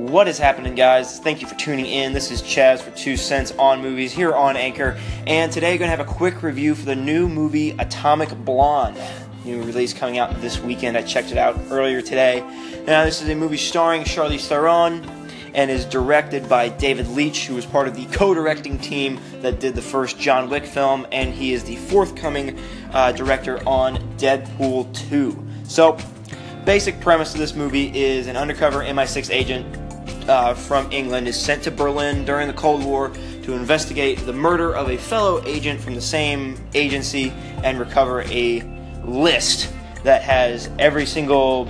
What is happening, guys? Thank you for tuning in. This is Chaz for Two Cents on Movies here on Anchor, and today we're going to have a quick review for the new movie Atomic Blonde. New release coming out this weekend. I checked it out earlier today. Now, this is a movie starring Charlize Theron and is directed by David Leitch, who was part of the co-directing team that did the first John Wick film, and he is the forthcoming uh, director on Deadpool 2. So, basic premise of this movie is an undercover MI6 agent uh, from England is sent to Berlin during the Cold War to investigate the murder of a fellow agent from the same agency and recover a list that has every single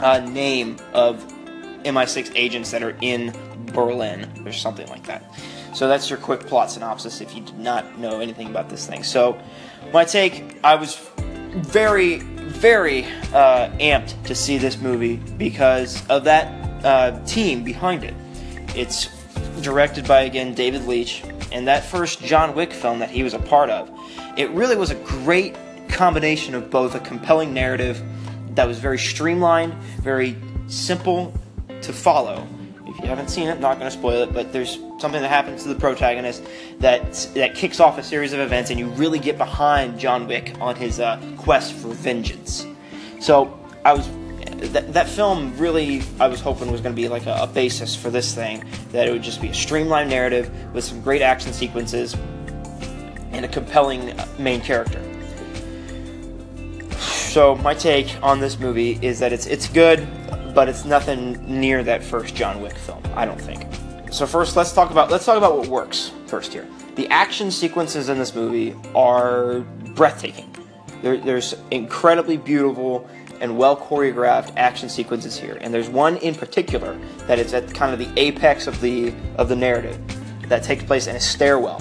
uh, name of MI6 agents that are in Berlin or something like that. So that's your quick plot synopsis if you did not know anything about this thing. So, my take I was very, very uh, amped to see this movie because of that uh, team behind it. It's directed by, again, David Leitch, and that first John Wick film that he was a part of, it really was a great combination of both a compelling narrative that was very streamlined, very simple to follow. If you haven't seen it, I'm not going to spoil it, but there's something that happens to the protagonist that that kicks off a series of events, and you really get behind John Wick on his uh, quest for vengeance. So I was that, that film really I was hoping was going to be like a, a basis for this thing. That it would just be a streamlined narrative with some great action sequences and a compelling uh, main character. So my take on this movie is that it's it's good, but it's nothing near that first John Wick film. I don't think. So first, let's talk about let's talk about what works first here. The action sequences in this movie are breathtaking. There, there's incredibly beautiful and well choreographed action sequences here, and there's one in particular that is at kind of the apex of the of the narrative that takes place in a stairwell.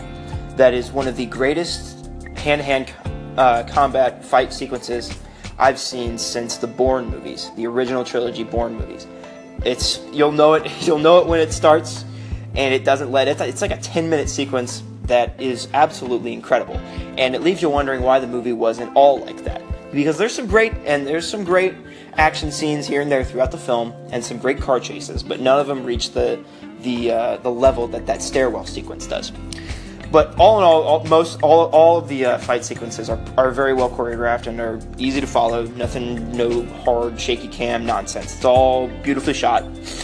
That is one of the greatest hand-to-hand uh, combat fight sequences I've seen since the Bourne movies, the original trilogy Bourne movies. It's you'll know it you'll know it when it starts, and it doesn't let it. It's like a 10 minute sequence that is absolutely incredible, and it leaves you wondering why the movie wasn't all like that. Because there's some great and there's some great action scenes here and there throughout the film, and some great car chases, but none of them reach the the uh, the level that that stairwell sequence does. But all in all, all most all, all of the uh, fight sequences are, are very well choreographed and are easy to follow. Nothing, no hard shaky cam nonsense. It's all beautifully shot.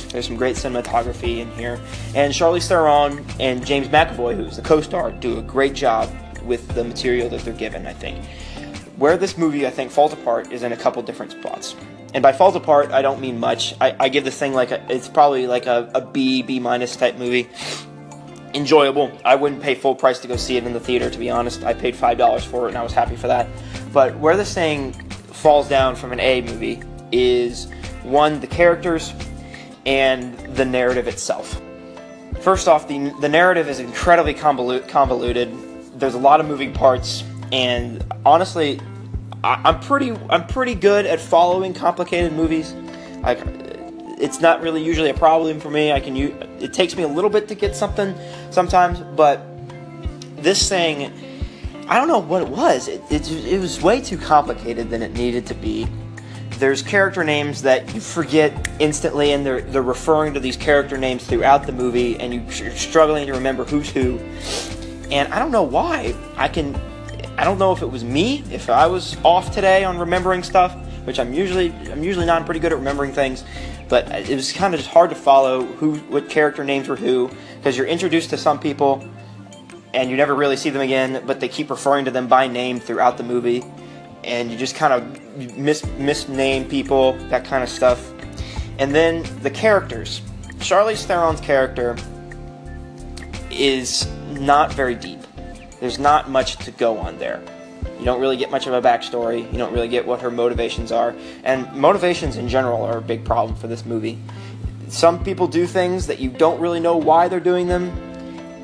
There's some great cinematography in here, and Charlize Theron and James McAvoy, who's the co-star, do a great job with the material that they're given. I think where this movie I think falls apart is in a couple different spots. And by falls apart, I don't mean much. I, I give this thing like a, it's probably like a, a B, B minus type movie enjoyable. I wouldn't pay full price to go see it in the theater, to be honest. I paid $5 for it and I was happy for that. But where this thing falls down from an A movie is one, the characters and the narrative itself. First off, the, the narrative is incredibly convoluted. There's a lot of moving parts, and honestly, I, I'm pretty I'm pretty good at following complicated movies. Like it's not really usually a problem for me. I can use, it takes me a little bit to get something sometimes, but this thing, I don't know what it was. It, it, it was way too complicated than it needed to be. There's character names that you forget instantly, and they're, they're referring to these character names throughout the movie, and you're struggling to remember who's who. And I don't know why. I can, I don't know if it was me, if I was off today on remembering stuff, which I'm usually, I'm usually not pretty good at remembering things but it was kind of just hard to follow who what character names were who because you're introduced to some people and you never really see them again, but they keep referring to them by name throughout the movie, and you just kind of mis misname people, that kind of stuff. And then the characters. Charlize Theron's character is not very deep. There's not much to go on there. You don't really get much of a backstory. You don't really get what her motivations are. And motivations in general are a big problem for this movie. Some people do things that you don't really know why they're doing them,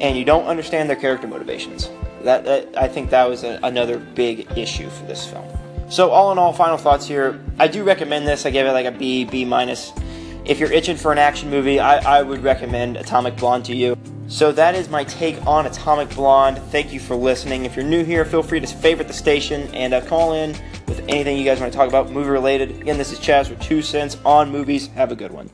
and you don't understand their character motivations. That, that I think that was a, another big issue for this film. So all in all, final thoughts here. I do recommend this. I gave it like a B, B minus. If you're itching for an action movie, I, I would recommend Atomic Blonde to you. So that is my take on Atomic Blonde. Thank you for listening. If you're new here, feel free to favorite the station and uh, call in with anything you guys want to talk about movie related. Again, this is Chaz with two cents on movies. Have a good one.